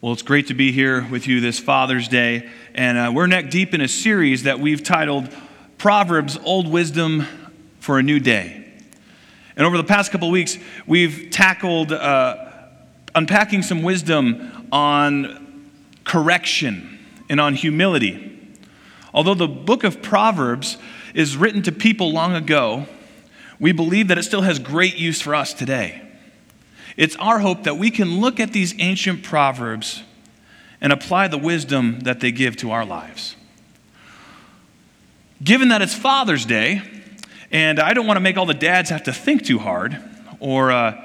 Well, it's great to be here with you this Father's Day. And uh, we're neck deep in a series that we've titled Proverbs Old Wisdom for a New Day. And over the past couple weeks, we've tackled uh, unpacking some wisdom on correction and on humility. Although the book of Proverbs is written to people long ago, we believe that it still has great use for us today. It's our hope that we can look at these ancient proverbs and apply the wisdom that they give to our lives. Given that it's Father's Day, and I don't want to make all the dads have to think too hard or uh,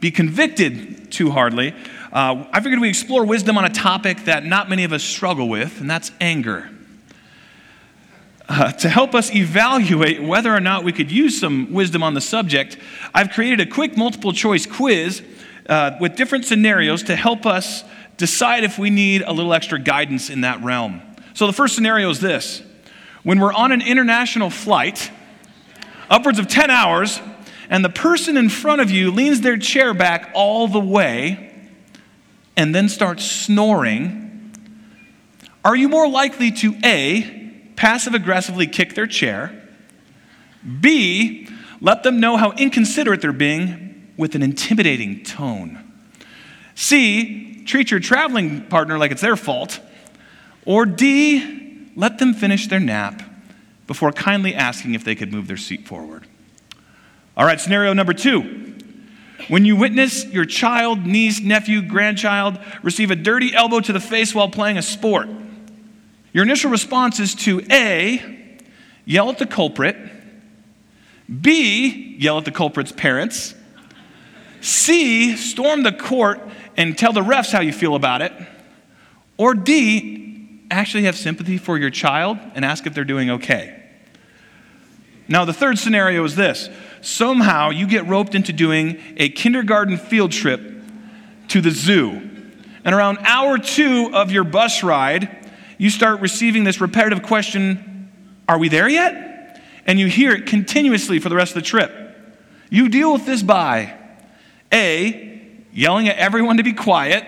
be convicted too hardly, uh, I figured we explore wisdom on a topic that not many of us struggle with, and that's anger. Uh, to help us evaluate whether or not we could use some wisdom on the subject, I've created a quick multiple choice quiz uh, with different scenarios to help us decide if we need a little extra guidance in that realm. So the first scenario is this when we're on an international flight, upwards of 10 hours, and the person in front of you leans their chair back all the way and then starts snoring, are you more likely to A, passive aggressively kick their chair, B, let them know how inconsiderate they're being with an intimidating tone. C, treat your traveling partner like it's their fault. Or D, let them finish their nap before kindly asking if they could move their seat forward. All right, scenario number two. When you witness your child, niece, nephew, grandchild receive a dirty elbow to the face while playing a sport, your initial response is to A, yell at the culprit, B, yell at the culprit's parents, C, storm the court and tell the refs how you feel about it. Or D, actually have sympathy for your child and ask if they're doing okay. Now, the third scenario is this somehow you get roped into doing a kindergarten field trip to the zoo. And around hour two of your bus ride, you start receiving this repetitive question Are we there yet? And you hear it continuously for the rest of the trip. You deal with this by a, yelling at everyone to be quiet.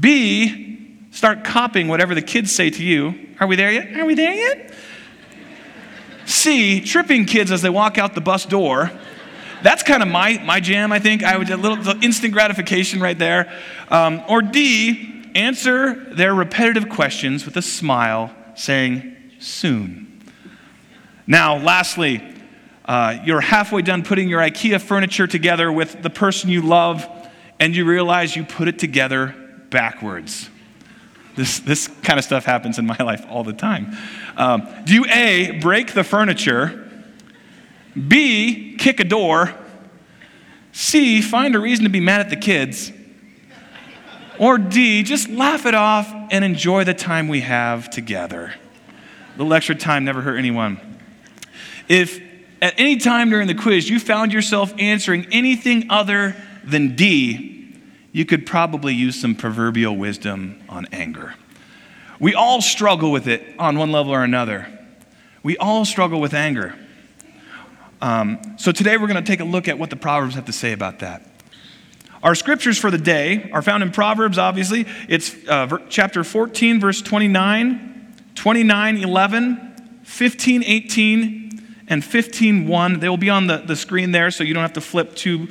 B, start copying whatever the kids say to you. Are we there yet? Are we there yet? C, tripping kids as they walk out the bus door. That's kind of my, my jam, I think. I would a little instant gratification right there. Um, or D, answer their repetitive questions with a smile, saying, soon. Now, lastly, uh, you're halfway done putting your IKEA furniture together with the person you love, and you realize you put it together backwards. This, this kind of stuff happens in my life all the time. Um, do you A, break the furniture, B, kick a door, C, find a reason to be mad at the kids, or D, just laugh it off and enjoy the time we have together? A little extra time never hurt anyone. If at any time during the quiz you found yourself answering anything other than D, you could probably use some proverbial wisdom on anger. We all struggle with it on one level or another. We all struggle with anger. Um, so today we're going to take a look at what the Proverbs have to say about that. Our scriptures for the day are found in Proverbs, obviously. It's uh, chapter 14, verse 29, 29, 11, 15, 18, and 15.1. They will be on the, the screen there, so you don't have to flip too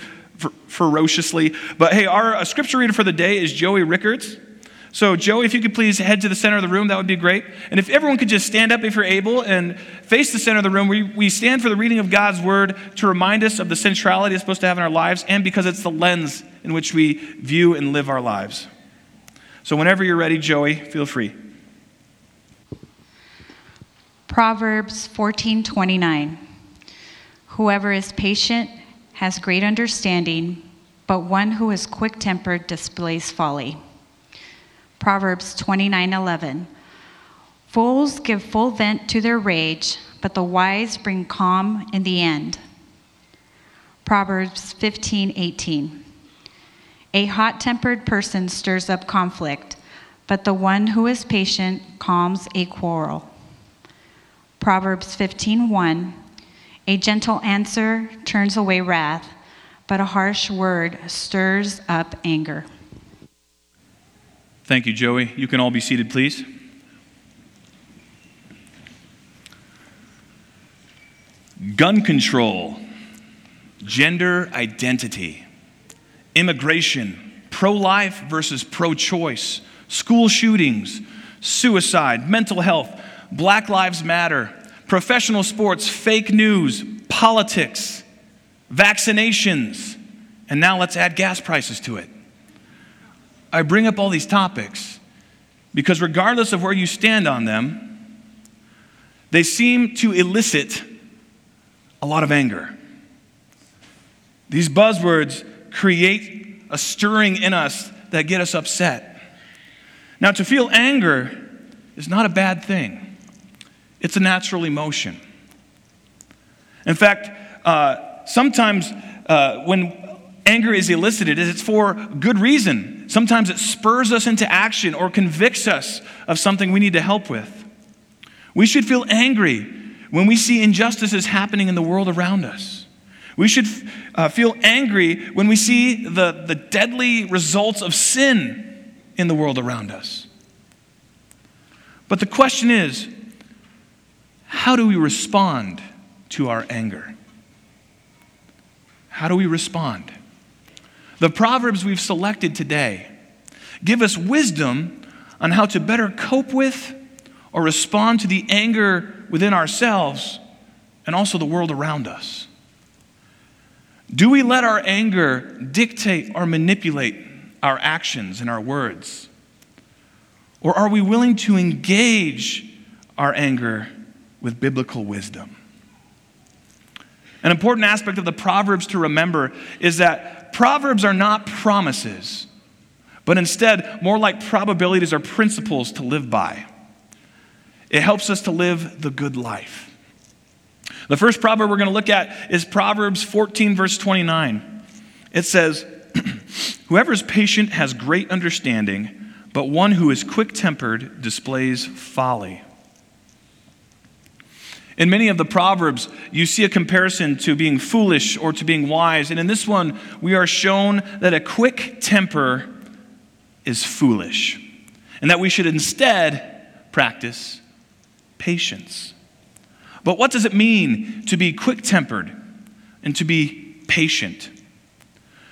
ferociously. But hey, our uh, scripture reader for the day is Joey Rickards. So, Joey, if you could please head to the center of the room, that would be great. And if everyone could just stand up if you're able and face the center of the room, we, we stand for the reading of God's word to remind us of the centrality it's supposed to have in our lives and because it's the lens in which we view and live our lives. So, whenever you're ready, Joey, feel free. Proverbs 14:29 Whoever is patient has great understanding, but one who is quick-tempered displays folly. Proverbs 29:11 Fools give full vent to their rage, but the wise bring calm in the end. Proverbs 15:18 A hot-tempered person stirs up conflict, but the one who is patient calms a quarrel. Proverbs 15:1 A gentle answer turns away wrath, but a harsh word stirs up anger. Thank you, Joey. You can all be seated, please. Gun control, gender identity, immigration, pro life versus pro choice, school shootings, suicide, mental health, Black Lives Matter, professional sports, fake news, politics, vaccinations, and now let's add gas prices to it. I bring up all these topics because, regardless of where you stand on them, they seem to elicit a lot of anger. These buzzwords create a stirring in us that get us upset. Now, to feel anger is not a bad thing, it's a natural emotion. In fact, uh, sometimes uh, when anger is elicited, it's for good reason. Sometimes it spurs us into action or convicts us of something we need to help with. We should feel angry when we see injustices happening in the world around us. We should uh, feel angry when we see the, the deadly results of sin in the world around us. But the question is how do we respond to our anger? How do we respond? The Proverbs we've selected today give us wisdom on how to better cope with or respond to the anger within ourselves and also the world around us. Do we let our anger dictate or manipulate our actions and our words? Or are we willing to engage our anger with biblical wisdom? An important aspect of the Proverbs to remember is that Proverbs are not promises, but instead more like probabilities or principles to live by. It helps us to live the good life. The first proverb we're going to look at is Proverbs 14, verse 29. It says, Whoever is patient has great understanding, but one who is quick tempered displays folly. In many of the Proverbs, you see a comparison to being foolish or to being wise. And in this one, we are shown that a quick temper is foolish, and that we should instead practice patience. But what does it mean to be quick tempered and to be patient?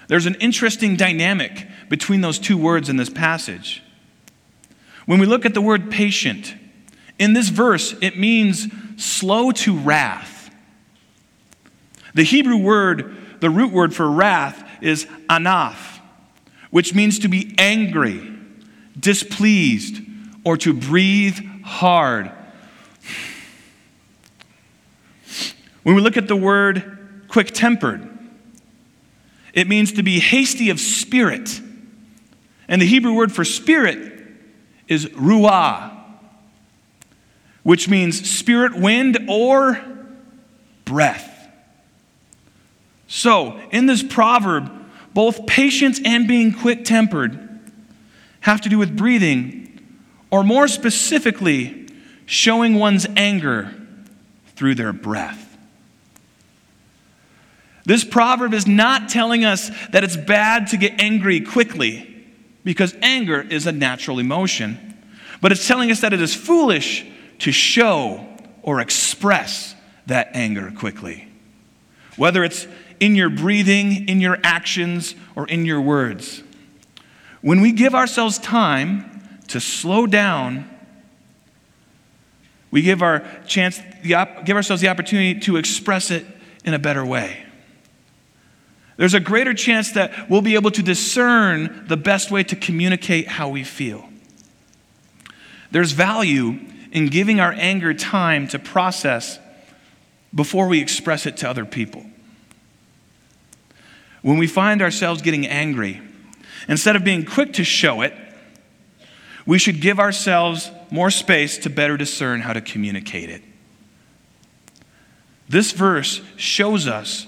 There's an interesting dynamic between those two words in this passage. When we look at the word patient, in this verse, it means slow to wrath. The Hebrew word, the root word for wrath, is anaf, which means to be angry, displeased, or to breathe hard. When we look at the word quick tempered, it means to be hasty of spirit. And the Hebrew word for spirit is ruah, which means spirit, wind, or breath. So, in this proverb, both patience and being quick tempered have to do with breathing, or more specifically, showing one's anger through their breath. This proverb is not telling us that it's bad to get angry quickly, because anger is a natural emotion, but it's telling us that it is foolish to show or express that anger quickly. Whether it's in your breathing, in your actions, or in your words. When we give ourselves time to slow down, we give, our chance, give ourselves the opportunity to express it in a better way. There's a greater chance that we'll be able to discern the best way to communicate how we feel. There's value in giving our anger time to process before we express it to other people. When we find ourselves getting angry, instead of being quick to show it, we should give ourselves more space to better discern how to communicate it. This verse shows us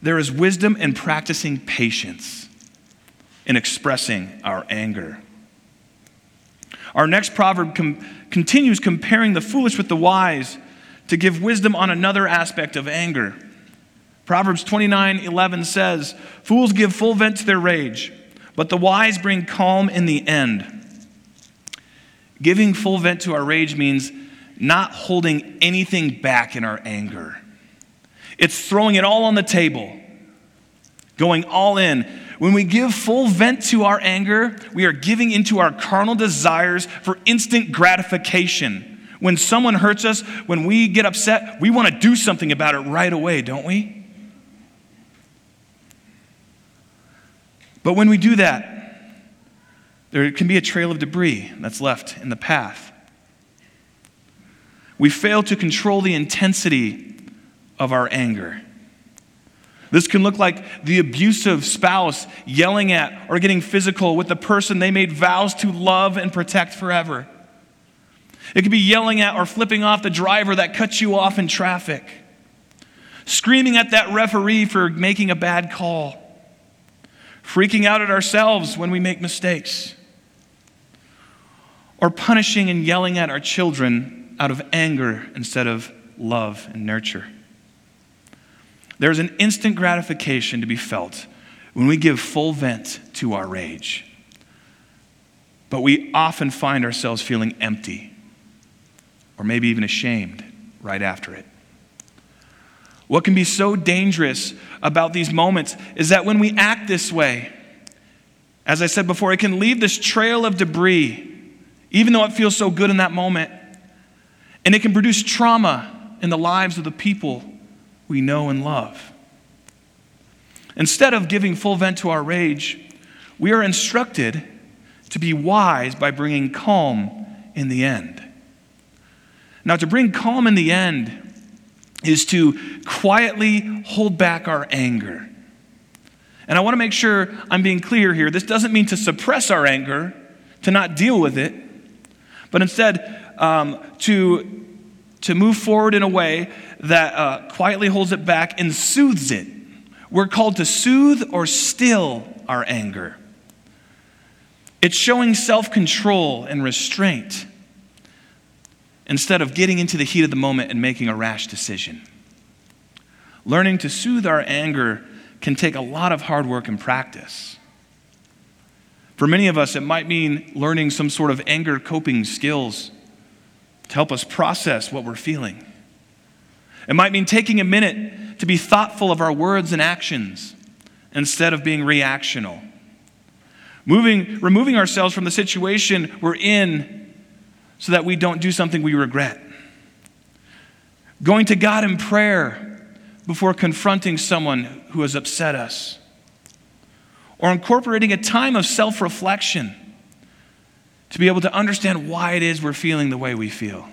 there is wisdom in practicing patience in expressing our anger. Our next proverb com- continues comparing the foolish with the wise to give wisdom on another aspect of anger. Proverbs 29 11 says, Fools give full vent to their rage, but the wise bring calm in the end. Giving full vent to our rage means not holding anything back in our anger. It's throwing it all on the table, going all in. When we give full vent to our anger, we are giving into our carnal desires for instant gratification. When someone hurts us, when we get upset, we want to do something about it right away, don't we? But when we do that, there can be a trail of debris that's left in the path. We fail to control the intensity of our anger. This can look like the abusive spouse yelling at or getting physical with the person they made vows to love and protect forever. It could be yelling at or flipping off the driver that cuts you off in traffic, screaming at that referee for making a bad call, freaking out at ourselves when we make mistakes, or punishing and yelling at our children out of anger instead of love and nurture. There's an instant gratification to be felt when we give full vent to our rage. But we often find ourselves feeling empty or maybe even ashamed right after it. What can be so dangerous about these moments is that when we act this way, as I said before, it can leave this trail of debris, even though it feels so good in that moment. And it can produce trauma in the lives of the people we know and love. Instead of giving full vent to our rage, we are instructed to be wise by bringing calm in the end. Now, to bring calm in the end is to quietly hold back our anger. And I want to make sure I'm being clear here. This doesn't mean to suppress our anger, to not deal with it, but instead um, to, to move forward in a way that uh, quietly holds it back and soothes it. We're called to soothe or still our anger. It's showing self control and restraint instead of getting into the heat of the moment and making a rash decision. Learning to soothe our anger can take a lot of hard work and practice. For many of us, it might mean learning some sort of anger coping skills to help us process what we're feeling. It might mean taking a minute to be thoughtful of our words and actions instead of being reactional. Moving, removing ourselves from the situation we're in so that we don't do something we regret. Going to God in prayer before confronting someone who has upset us. Or incorporating a time of self reflection to be able to understand why it is we're feeling the way we feel.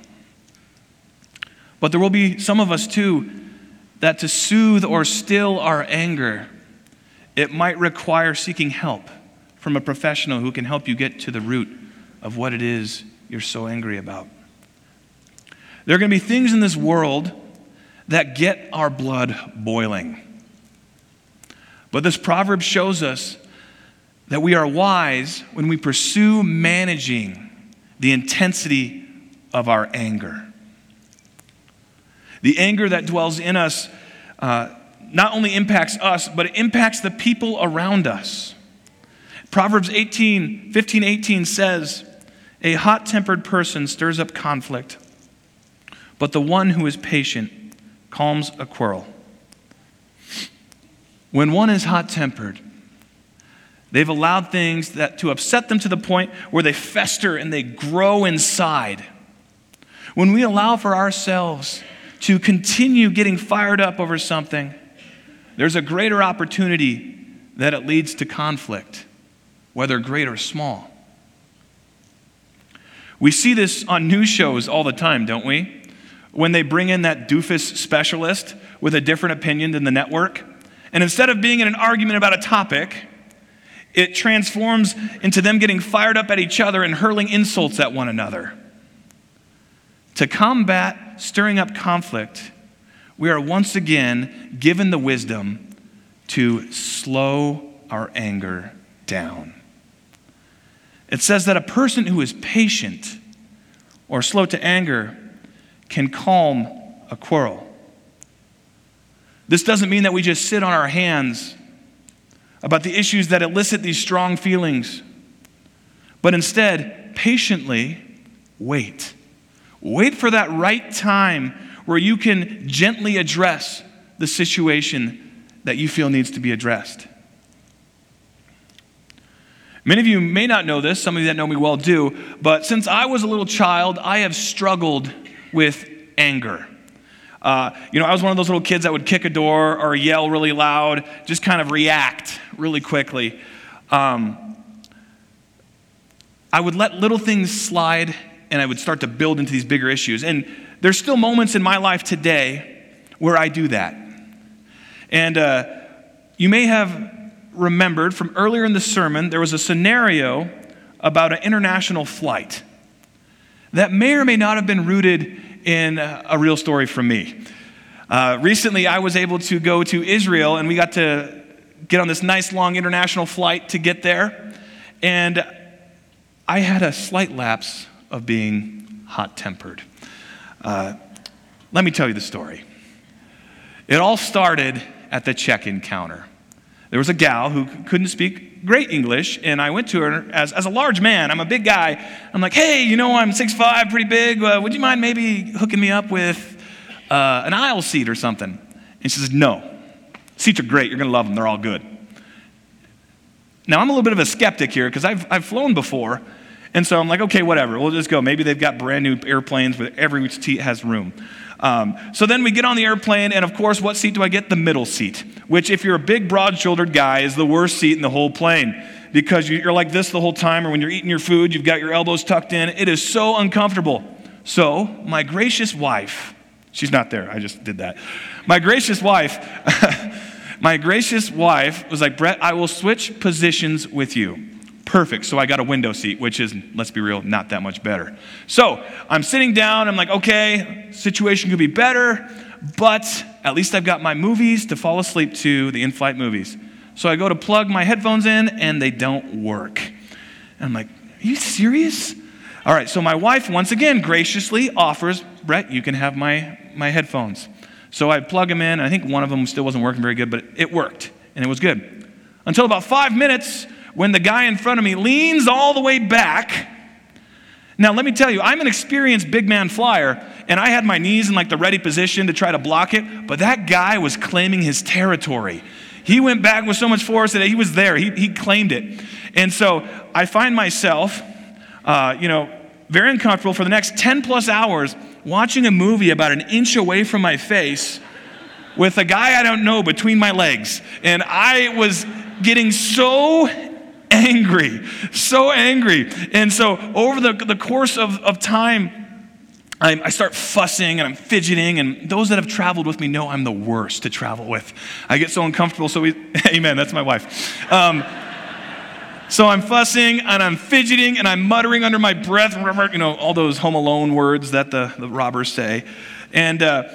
But there will be some of us too that to soothe or still our anger, it might require seeking help from a professional who can help you get to the root of what it is you're so angry about. There are going to be things in this world that get our blood boiling. But this proverb shows us that we are wise when we pursue managing the intensity of our anger. The anger that dwells in us uh, not only impacts us, but it impacts the people around us. Proverbs 18, 15, 18 says, a hot tempered person stirs up conflict, but the one who is patient calms a quarrel. When one is hot tempered, they've allowed things that to upset them to the point where they fester and they grow inside. When we allow for ourselves to continue getting fired up over something, there's a greater opportunity that it leads to conflict, whether great or small. We see this on news shows all the time, don't we? When they bring in that doofus specialist with a different opinion than the network. And instead of being in an argument about a topic, it transforms into them getting fired up at each other and hurling insults at one another. To combat stirring up conflict, we are once again given the wisdom to slow our anger down. It says that a person who is patient or slow to anger can calm a quarrel. This doesn't mean that we just sit on our hands about the issues that elicit these strong feelings, but instead, patiently wait. Wait for that right time where you can gently address the situation that you feel needs to be addressed. Many of you may not know this, some of you that know me well do, but since I was a little child, I have struggled with anger. Uh, you know, I was one of those little kids that would kick a door or yell really loud, just kind of react really quickly. Um, I would let little things slide and I would start to build into these bigger issues. And there's still moments in my life today where I do that. And uh, you may have remembered from earlier in the sermon, there was a scenario about an international flight that may or may not have been rooted in a real story from me. Uh, recently, I was able to go to Israel, and we got to get on this nice long international flight to get there. And I had a slight lapse of being hot tempered. Uh, let me tell you the story. It all started at the check in counter. There was a gal who couldn't speak great English, and I went to her as, as a large man. I'm a big guy. I'm like, hey, you know, I'm 6'5, pretty big. Uh, would you mind maybe hooking me up with uh, an aisle seat or something? And she says, no. Seats are great. You're going to love them. They're all good. Now, I'm a little bit of a skeptic here because I've, I've flown before. And so I'm like, okay, whatever. We'll just go. Maybe they've got brand new airplanes where every seat has room. Um, so then we get on the airplane, and of course, what seat do I get? The middle seat, which, if you're a big, broad shouldered guy, is the worst seat in the whole plane because you're like this the whole time, or when you're eating your food, you've got your elbows tucked in. It is so uncomfortable. So, my gracious wife, she's not there, I just did that. My gracious wife, my gracious wife was like, Brett, I will switch positions with you. Perfect. So I got a window seat, which is, let's be real, not that much better. So I'm sitting down. I'm like, okay, situation could be better, but at least I've got my movies to fall asleep to, the in flight movies. So I go to plug my headphones in, and they don't work. And I'm like, are you serious? All right, so my wife once again graciously offers, Brett, you can have my, my headphones. So I plug them in. I think one of them still wasn't working very good, but it worked, and it was good. Until about five minutes when the guy in front of me leans all the way back. Now, let me tell you, I'm an experienced big man flyer, and I had my knees in like the ready position to try to block it, but that guy was claiming his territory. He went back with so much force that he was there. He, he claimed it. And so I find myself, uh, you know, very uncomfortable for the next 10 plus hours watching a movie about an inch away from my face with a guy I don't know between my legs. And I was getting so angry, so angry. And so, over the, the course of, of time, I, start fussing and I'm fidgeting, and those that have traveled with me know I'm the worst to travel with. I get so uncomfortable, so we, amen, that's my wife. Um, so I'm fussing and I'm fidgeting and I'm muttering under my breath, you know, all those Home Alone words that the, the robbers say. And uh,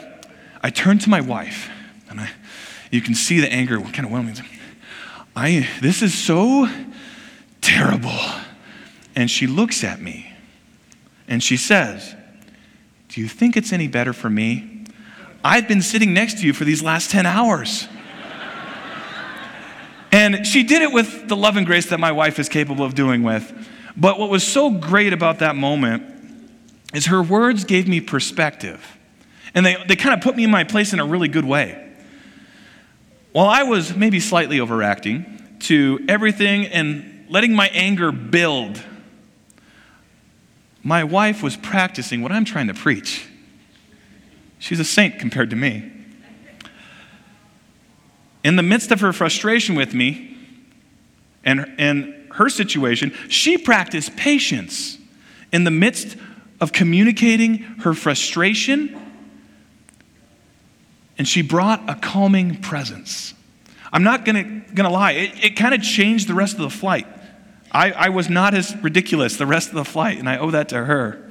I turn to my wife, and I, you can see the anger kind of whelming. I, this is so terrible. And she looks at me and she says, Do you think it's any better for me? I've been sitting next to you for these last 10 hours. and she did it with the love and grace that my wife is capable of doing with. But what was so great about that moment is her words gave me perspective. And they, they kind of put me in my place in a really good way. While I was maybe slightly overacting to everything and letting my anger build, my wife was practicing what I'm trying to preach. She's a saint compared to me. In the midst of her frustration with me and, and her situation, she practiced patience in the midst of communicating her frustration, and she brought a calming presence. I'm not gonna, gonna lie, it, it kind of changed the rest of the flight. I, I was not as ridiculous the rest of the flight, and I owe that to her.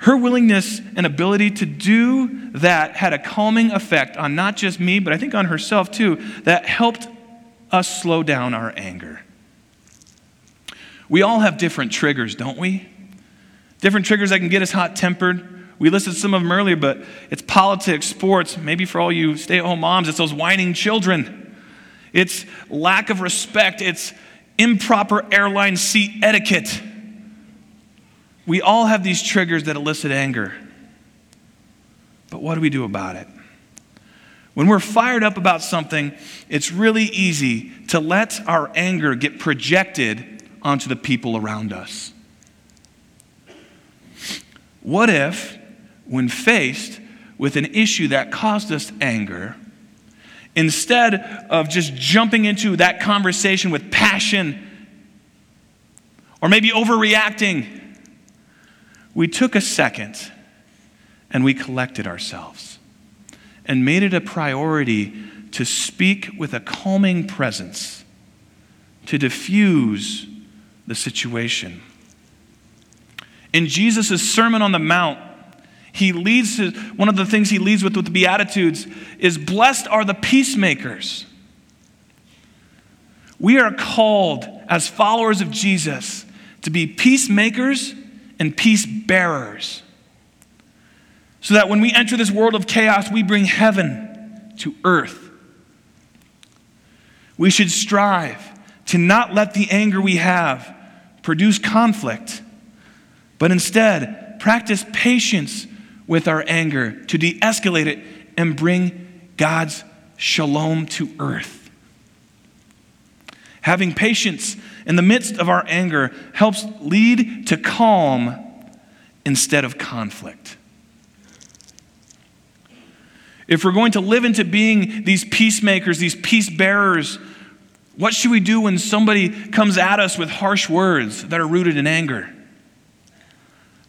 Her willingness and ability to do that had a calming effect on not just me, but I think on herself too, that helped us slow down our anger. We all have different triggers, don't we? Different triggers that can get us hot tempered. We listed some of them earlier, but it's politics, sports, maybe for all you stay at home moms, it's those whining children. It's lack of respect. It's improper airline seat etiquette. we all have these triggers that elicit anger. But what do we do about it? When we're fired up about something, it's really easy to let our anger get projected onto the people around us. What if, when faced with an issue that caused us anger, instead of just jumping into that conversation with passion or maybe overreacting, we took a second and we collected ourselves and made it a priority to speak with a calming presence, to diffuse the situation. In Jesus' Sermon on the Mount, he leads one of the things he leads with with the Beatitudes is blessed are the peacemakers. We are called as followers of Jesus to be peacemakers and peace bearers. So that when we enter this world of chaos, we bring heaven to earth. We should strive to not let the anger we have produce conflict, but instead practice patience with our anger to de escalate it and bring God's shalom to earth. Having patience in the midst of our anger helps lead to calm instead of conflict. If we're going to live into being these peacemakers, these peace bearers, what should we do when somebody comes at us with harsh words that are rooted in anger?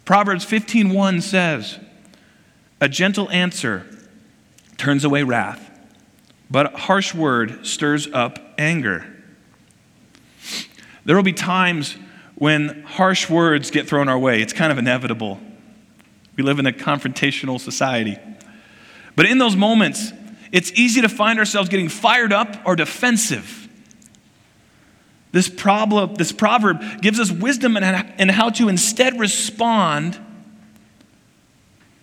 Proverbs 15:1 says, "A gentle answer turns away wrath, but a harsh word stirs up anger." There will be times when harsh words get thrown our way. It's kind of inevitable. We live in a confrontational society. But in those moments, it's easy to find ourselves getting fired up or defensive. This, problem, this proverb gives us wisdom in, how to instead respond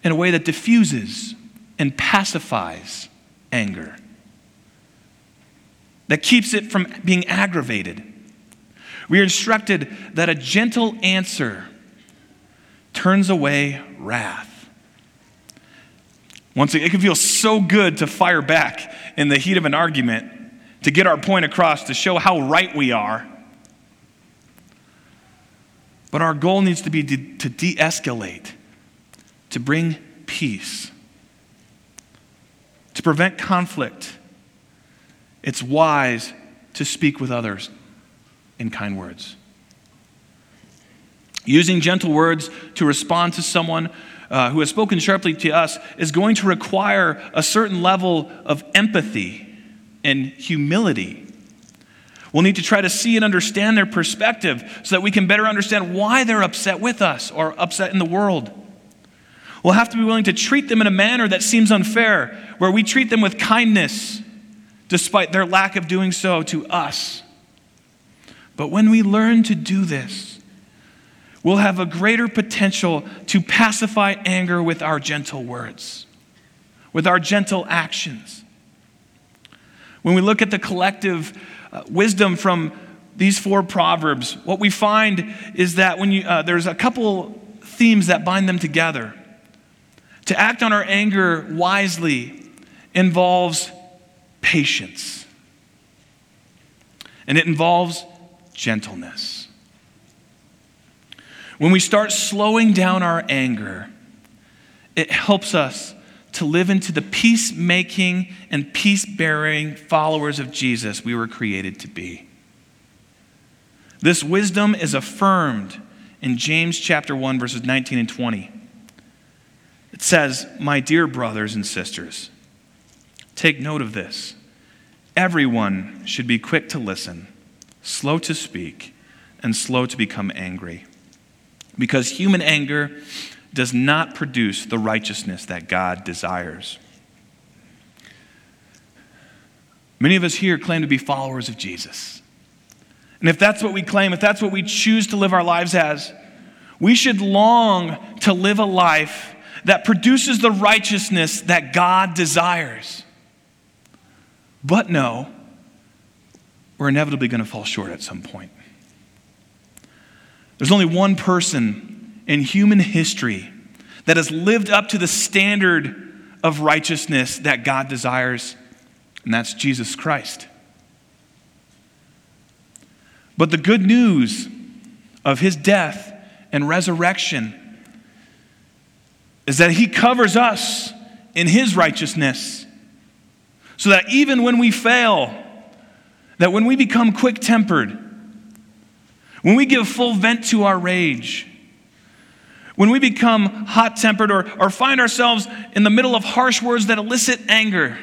in a way that diffuses and pacifies anger, that keeps it from being aggravated. We are instructed that a gentle answer turns away wrath. Once again, it can feel so good to fire back in the heat of an argument, to get our point across, to show how right we are. But our goal needs to be to de escalate, to bring peace, to prevent conflict. It's wise to speak with others in kind words. Using gentle words to respond to someone uh, who has spoken sharply to us is going to require a certain level of empathy and humility. We'll need to try to see and understand their perspective so that we can better understand why they're upset with us or upset in the world. We'll have to be willing to treat them in a manner that seems unfair, where we treat them with kindness despite their lack of doing so to us. But when we learn to do this, we'll have a greater potential to pacify anger with our gentle words, with our gentle actions. When we look at the collective uh, wisdom from these four proverbs, what we find is that when you, uh, there's a couple themes that bind them together. To act on our anger wisely involves patience, and it involves gentleness. When we start slowing down our anger, it helps us to live into the peacemaking and peace bearing followers of Jesus we were created to be. This wisdom is affirmed in James chapter 1 verses 19 and 20. It says, "My dear brothers and sisters, take note of this. Everyone should be quick to listen, slow to speak, and slow to become angry." because human anger does not produce the righteousness that God desires. Many of us here claim to be followers of Jesus. And if that's what we claim, if that's what we choose to live our lives as, we should long to live a life that produces the righteousness that God desires. But no, we're inevitably going to fall short at some point. There's only one person in human history that has lived up to the standard of righteousness that God desires, and that's Jesus Christ. But the good news of his death and resurrection is that he covers us in his righteousness. So that even when we fail, that when we become quick tempered, when we give full vent to our rage, when we become hot tempered or, or find ourselves in the middle of harsh words that elicit anger,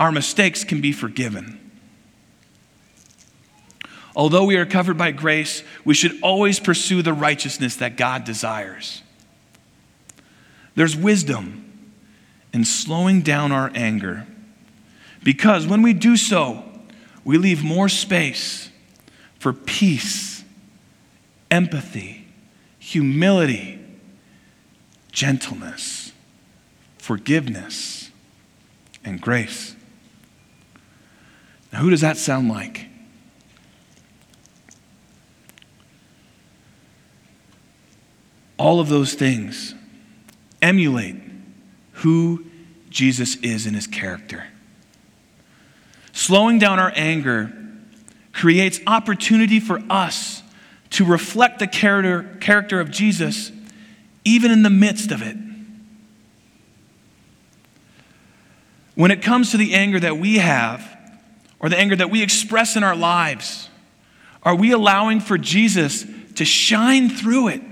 our mistakes can be forgiven. Although we are covered by grace, we should always pursue the righteousness that God desires. There's wisdom in slowing down our anger because when we do so, we leave more space for peace, empathy, humility, gentleness, forgiveness, and grace. Now, who does that sound like? All of those things emulate who Jesus is in his character. Slowing down our anger creates opportunity for us to reflect the character, character of Jesus even in the midst of it. When it comes to the anger that we have, or the anger that we express in our lives, are we allowing for Jesus to shine through it?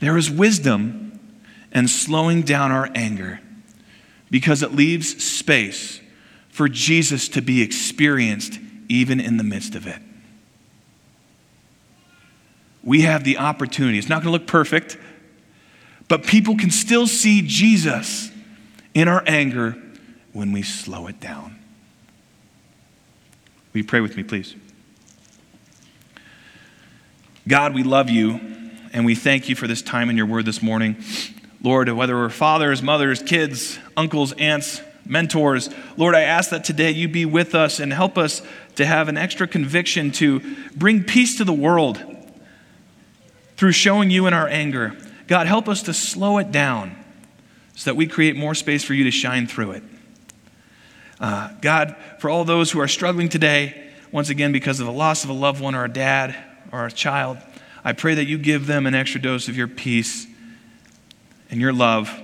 There is wisdom in slowing down our anger because it leaves space for Jesus to be experienced even in the midst of it. We have the opportunity. It's not going to look perfect, but people can still see Jesus in our anger when we slow it down. Will you pray with me, please? God, we love you and we thank you for this time in your word this morning. Lord, whether we're fathers, mothers, kids, uncles, aunts, mentors, Lord, I ask that today you be with us and help us to have an extra conviction to bring peace to the world through showing you in our anger. God, help us to slow it down so that we create more space for you to shine through it. Uh, God, for all those who are struggling today, once again, because of the loss of a loved one or a dad or a child, I pray that you give them an extra dose of your peace and your love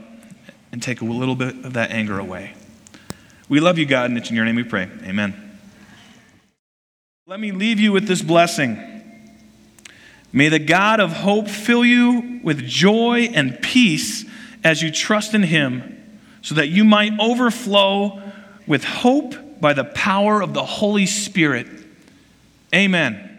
and take a little bit of that anger away. We love you, God, and it's in your name we pray. Amen. Let me leave you with this blessing. May the God of hope fill you with joy and peace as you trust in him, so that you might overflow with hope by the power of the Holy Spirit. Amen.